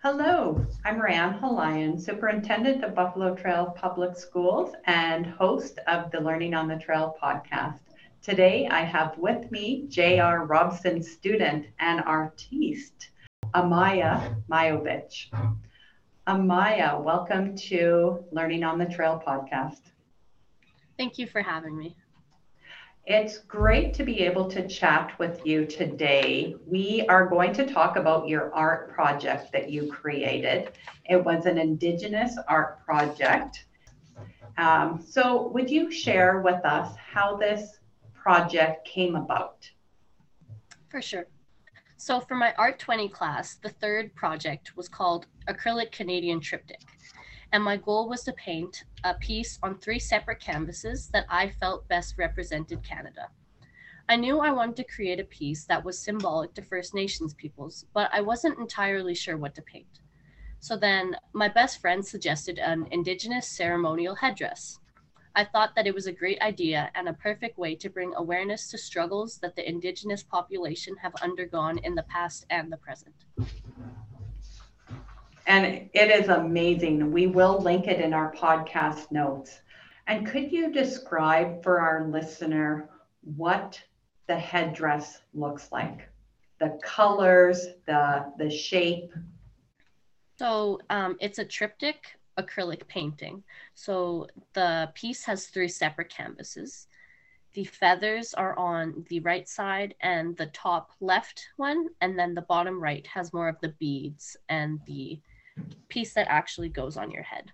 Hello, I'm Rhae-Ann Holoien, Superintendent of Buffalo Trail Public Schools and host of the Learning on the Trail podcast. Today I have with me J.R. Robson student and artiste, Amaya Majovich. Amaya, welcome to Learning on the Trail podcast. Thank you for having me. It's great to be able to chat with you today. We are going to talk about your art project that you created. It was an Indigenous art project. Um, so, would you share with us how this project came about? For sure. So, for my Art 20 class, the third project was called Acrylic Canadian Triptych and my goal was to paint a piece on three separate canvases that I felt best represented Canada. I knew I wanted to create a piece that was symbolic to First Nations peoples, but I wasn't entirely sure what to paint. So then my best friend suggested an Indigenous ceremonial headdress. I thought that it was a great idea and a perfect way to bring awareness to struggles that the Indigenous population have undergone in the past and the present and it is amazing. We will link it in our podcast notes. And could you describe for our listener what the headdress looks like? The colors, the the shape. So um, it's a triptych acrylic painting. So the piece has three separate canvases. The feathers are on the right side and the top left one, and then the bottom right has more of the beads and the piece that actually goes on your head.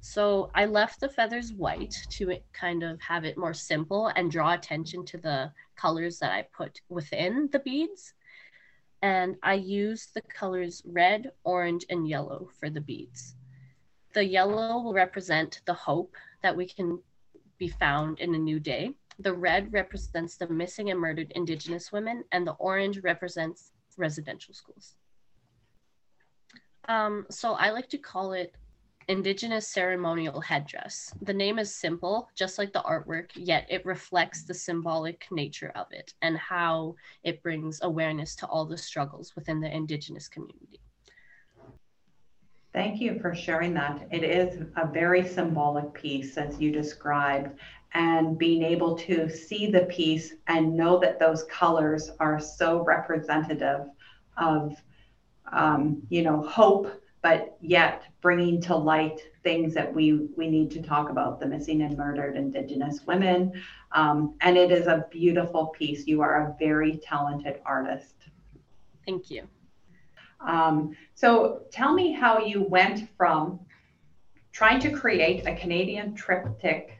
So I left the feathers white to kind of have it more simple and draw attention to the colors that I put within the beads. And I used the colors red, orange, and yellow for the beads. The yellow will represent the hope that we can be found in a new day. The red represents the missing and murdered Indigenous women, and the orange represents residential schools. Um, so I like to call it Indigenous ceremonial headdress. The name is simple, just like the artwork, yet it reflects the symbolic nature of it and how it brings awareness to all the struggles within the Indigenous community. Thank you for sharing that. It is a very symbolic piece, as you described, and being able to see the piece and know that those colors are so representative of um, you know, hope, but yet bringing to light things that we we need to talk about the missing and murdered Indigenous women. Um, and it is a beautiful piece. You are a very talented artist. Thank you. Um, so tell me how you went from trying to create a Canadian triptych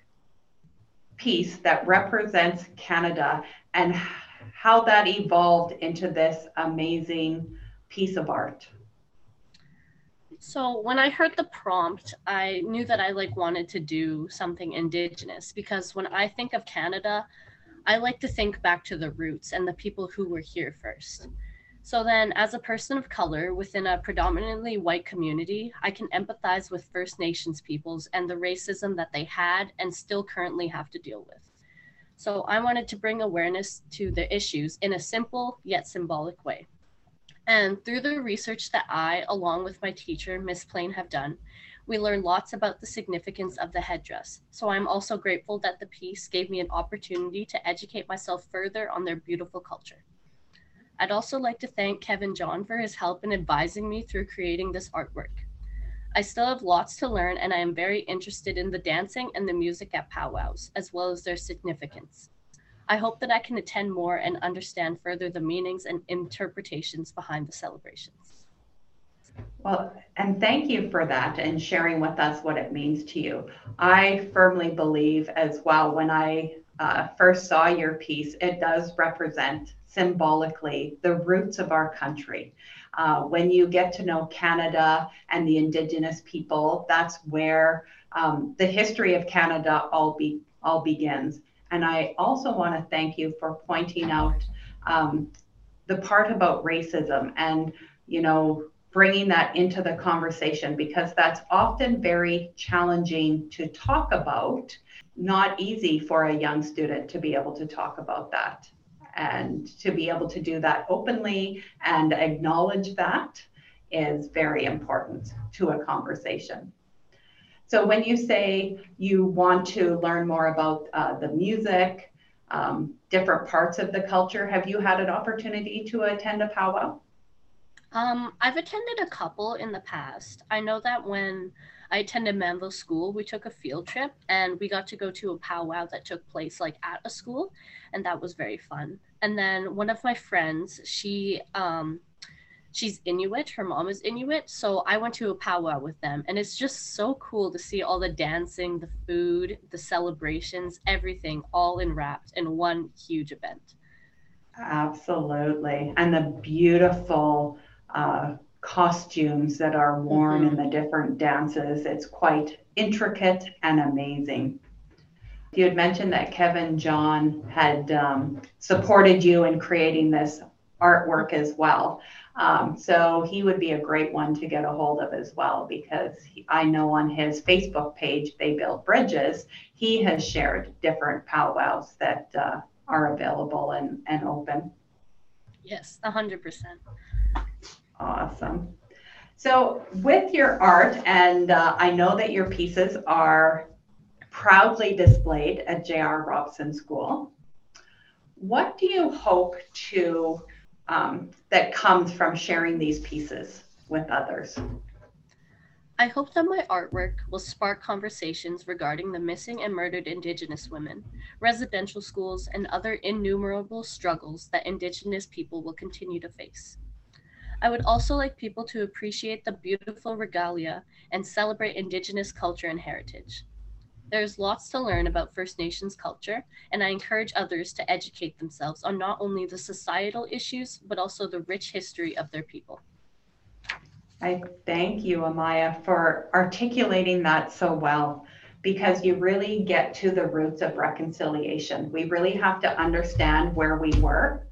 piece that represents Canada and how that evolved into this amazing piece of art? So when I heard the prompt, I knew that I like wanted to do something indigenous because when I think of Canada, I like to think back to the roots and the people who were here first. So then as a person of color within a predominantly white community, I can empathize with First Nations peoples and the racism that they had and still currently have to deal with. So I wanted to bring awareness to the issues in a simple yet symbolic way. And through the research that I, along with my teacher, Miss Plain, have done, we learned lots about the significance of the headdress. So I'm also grateful that the piece gave me an opportunity to educate myself further on their beautiful culture. I'd also like to thank Kevin John for his help in advising me through creating this artwork. I still have lots to learn, and I am very interested in the dancing and the music at powwows, as well as their significance. I hope that I can attend more and understand further the meanings and interpretations behind the celebrations. Well, and thank you for that and sharing with us what it means to you. I firmly believe as well, when I uh, first saw your piece, it does represent symbolically the roots of our country. Uh, when you get to know Canada and the Indigenous people, that's where um, the history of Canada all be all begins. And I also want to thank you for pointing out um, the part about racism and, you know, bringing that into the conversation because that's often very challenging to talk about. Not easy for a young student to be able to talk about that and to be able to do that openly and acknowledge that is very important to a conversation. So when you say you want to learn more about uh, the music, um, different parts of the culture, have you had an opportunity to attend a powwow? Um, I've attended a couple in the past. I know that when I attended Mannville School, we took a field trip and we got to go to a powwow that took place like at a school, and that was very fun. And then one of my friends, she um, she's Inuit. Her mom is Inuit. So I went to a powwow with them. And it's just so cool to see all the dancing, the food, the celebrations, everything all enwrapped in one huge event. Absolutely. And the beautiful uh, costumes that are worn mm-hmm. in the different dances. It's quite intricate and amazing. You had mentioned that Kevin John had um, supported you in creating this artwork as well. Um, so he would be a great one to get a hold of as well because he, I know on his Facebook page, They Build Bridges, he has shared different powwows that uh, are available and, and open. Yes, 100%. Awesome. So, with your art, and uh, I know that your pieces are proudly displayed at J.R. Robson School, what do you hope to um, that comes from sharing these pieces with others? I hope that my artwork will spark conversations regarding the missing and murdered Indigenous women, residential schools, and other innumerable struggles that Indigenous people will continue to face. I would also like people to appreciate the beautiful regalia and celebrate Indigenous culture and heritage. There's lots to learn about First Nations culture, and I encourage others to educate themselves on not only the societal issues, but also the rich history of their people. I thank you, Amaya, for articulating that so well because you really get to the roots of reconciliation. We really have to understand where we were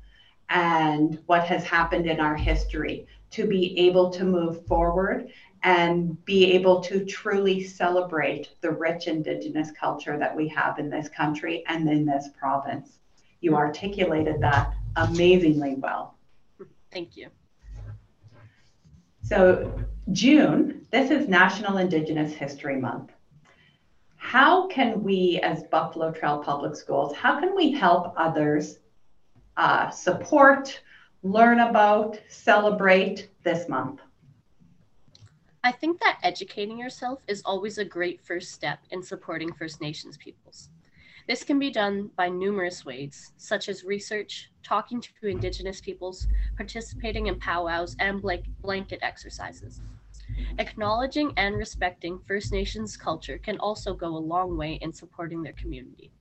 and what has happened in our history to be able to move forward and be able to truly celebrate the rich Indigenous culture that we have in this country and in this province. You articulated that amazingly well. Thank you. So, June, this is National Indigenous History Month. How can we, as Buffalo Trail Public Schools, how can we help others uh, support, learn about, celebrate this month? I think that educating yourself is always a great first step in supporting First Nations peoples. This can be done by numerous ways, such as research, talking to Indigenous peoples, participating in powwows, and blanket exercises. Acknowledging and respecting First Nations culture can also go a long way in supporting their community.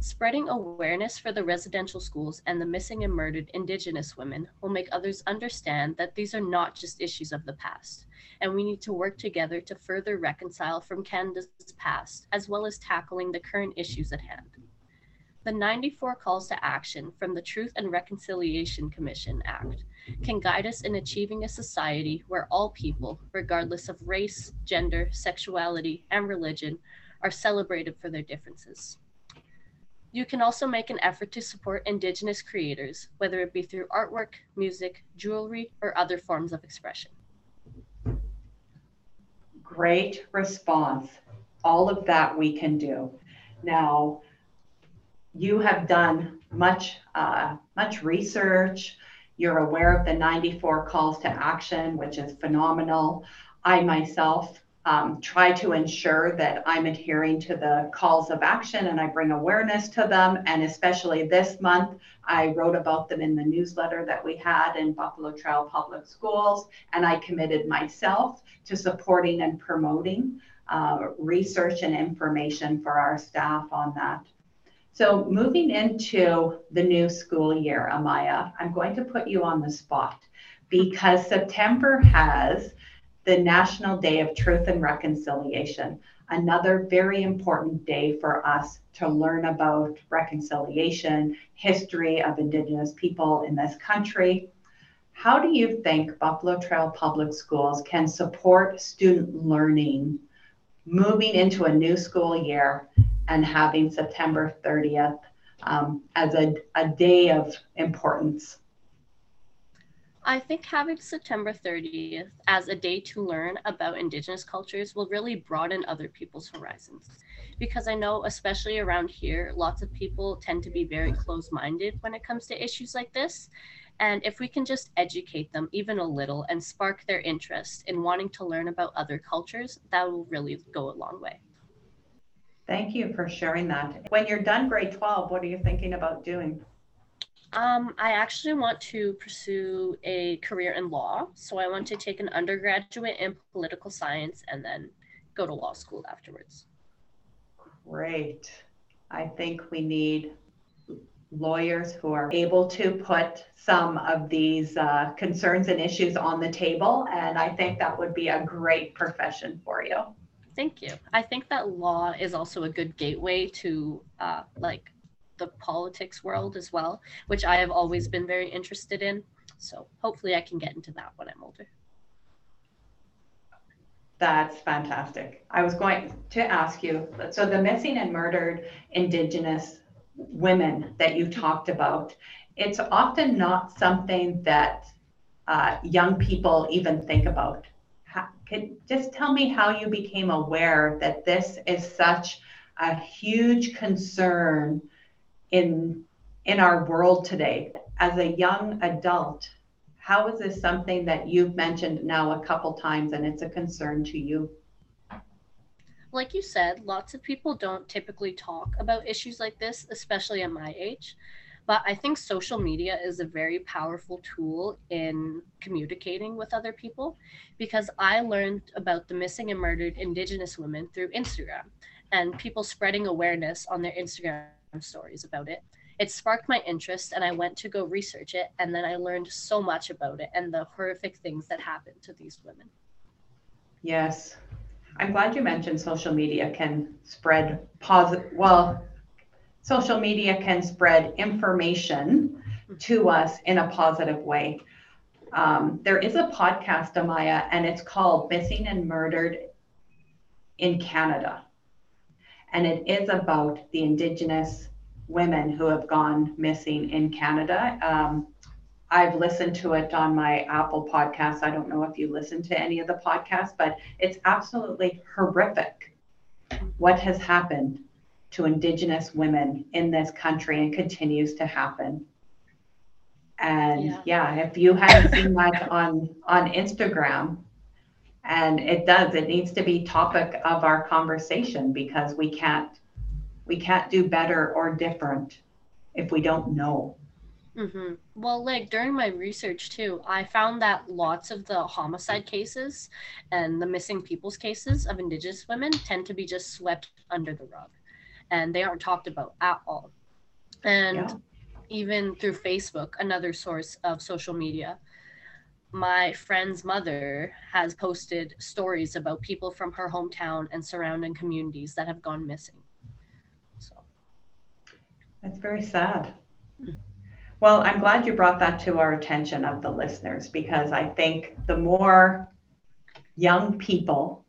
Spreading awareness for the residential schools and the missing and murdered Indigenous women will make others understand that these are not just issues of the past, and we need to work together to further reconcile from Canada's past, as well as tackling the current issues at hand. The 94 calls to action from the Truth and Reconciliation Commission Act can guide us in achieving a society where all people, regardless of race, gender, sexuality, and religion, are celebrated for their differences. You can also make an effort to support Indigenous creators, whether it be through artwork, music, jewelry, or other forms of expression. Great response. All of that we can do. Now, you have done much, uh, much research. You're aware of the 94 calls to action, which is phenomenal. I myself um, try to ensure that I'm adhering to the calls of action and I bring awareness to them. And especially this month, I wrote about them in the newsletter that we had in Buffalo Trail Public Schools. And I committed myself to supporting and promoting uh, research and information for our staff on that. So, moving into the new school year, Amaya, I'm going to put you on the spot because September has the National Day of Truth and Reconciliation, another very important day for us to learn about reconciliation, history of Indigenous people in this country. How do you think Buffalo Trail Public Schools can support student learning moving into a new school year and having September 30th um, as a, a day of importance? I think having September 30th as a day to learn about Indigenous cultures will really broaden other people's horizons. Because I know, especially around here, lots of people tend to be very close minded when it comes to issues like this. And if we can just educate them even a little and spark their interest in wanting to learn about other cultures, that will really go a long way. Thank you for sharing that. When you're done grade 12, what are you thinking about doing? Um, I actually want to pursue a career in law. So I want to take an undergraduate in political science and then go to law school afterwards. Great. I think we need lawyers who are able to put some of these uh, concerns and issues on the table. And I think that would be a great profession for you. Thank you. I think that law is also a good gateway to uh, like the politics world as well, which I have always been very interested in. So hopefully I can get into that when I'm older. That's fantastic. I was going to ask you so the missing and murdered Indigenous women that you talked about, it's often not something that uh, young people even think about. How, could just tell me how you became aware that this is such a huge concern in in our world today. As a young adult how is this something that you've mentioned now a couple times and it's a concern to you? Like you said lots of people don't typically talk about issues like this especially at my age but i think social media is a very powerful tool in communicating with other people because i learned about the missing and murdered indigenous women through instagram and people spreading awareness on their instagram stories about it. It sparked my interest, and I went to go research it. And then I learned so much about it and the horrific things that happened to these women. Yes. I'm glad you mentioned social media can spread positive. Well, social media can spread information to us in a positive way. Um, there is a podcast, Amaya, and it's called Missing and Murdered in Canada and it is about the Indigenous women who have gone missing in Canada. Um, I've listened to it on my Apple podcast. I don't know if you listen to any of the podcasts, but it's absolutely horrific what has happened to Indigenous women in this country and continues to happen. And yeah, yeah if you haven't seen that on on Instagram, and it does it needs to be topic of our conversation because we can't we can't do better or different if we don't know mm-hmm. well like during my research too i found that lots of the homicide cases and the missing people's cases of indigenous women tend to be just swept under the rug and they aren't talked about at all and yeah. even through facebook another source of social media my friend's mother has posted stories about people from her hometown and surrounding communities that have gone missing. So that's very sad. Well, I'm glad you brought that to our attention of the listeners because I think the more young people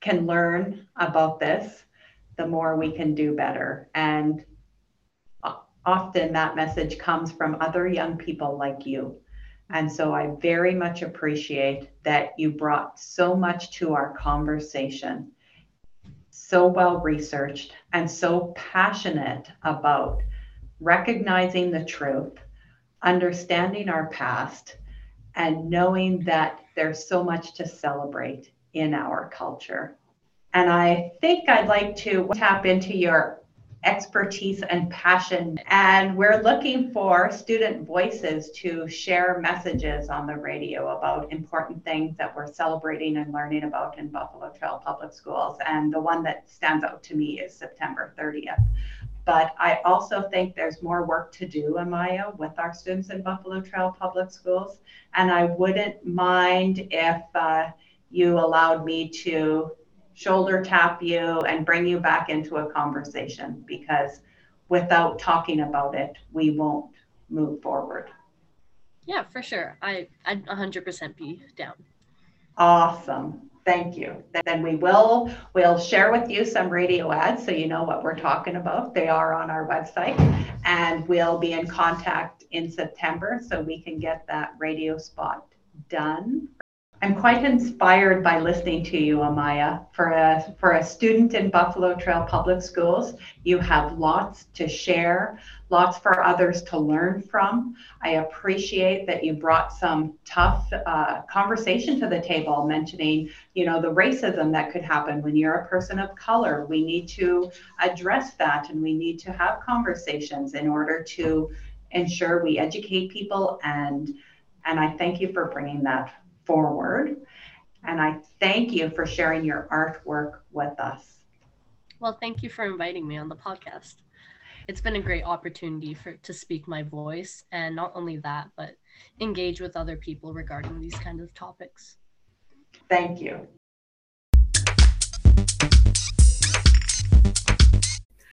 can learn about this, the more we can do better. And often that message comes from other young people like you and so I very much appreciate that you brought so much to our conversation, so well researched, and so passionate about recognizing the truth, understanding our past, and knowing that there's so much to celebrate in our culture. And I think I'd like to tap into your expertise and passion. And we're looking for student voices to share messages on the radio about important things that we're celebrating and learning about in Buffalo Trail Public Schools. And the one that stands out to me is September 30th. But I also think there's more work to do, Amaya, with our students in Buffalo Trail Public Schools. And I wouldn't mind if uh, you allowed me to shoulder tap you and bring you back into a conversation because without talking about it, we won't move forward. Yeah, for sure. I I'd 100% be down. Awesome. Thank you. Then we will, we'll share with you some radio ads so you know what we're talking about. They are on our website. And we'll be in contact in September so we can get that radio spot done. I'm quite inspired by listening to you, Amaya. For a, for a student in Buffalo Trail Public Schools, you have lots to share, lots for others to learn from. I appreciate that you brought some tough uh, conversation to the table, mentioning, you know, the racism that could happen when you're a person of color. We need to address that and we need to have conversations in order to ensure we educate people and and I thank you for bringing that forward. And I thank you for sharing your artwork with us. Well, thank you for inviting me on the podcast. It's been a great opportunity for to speak my voice and not only that, but engage with other people regarding these kind of topics. Thank you.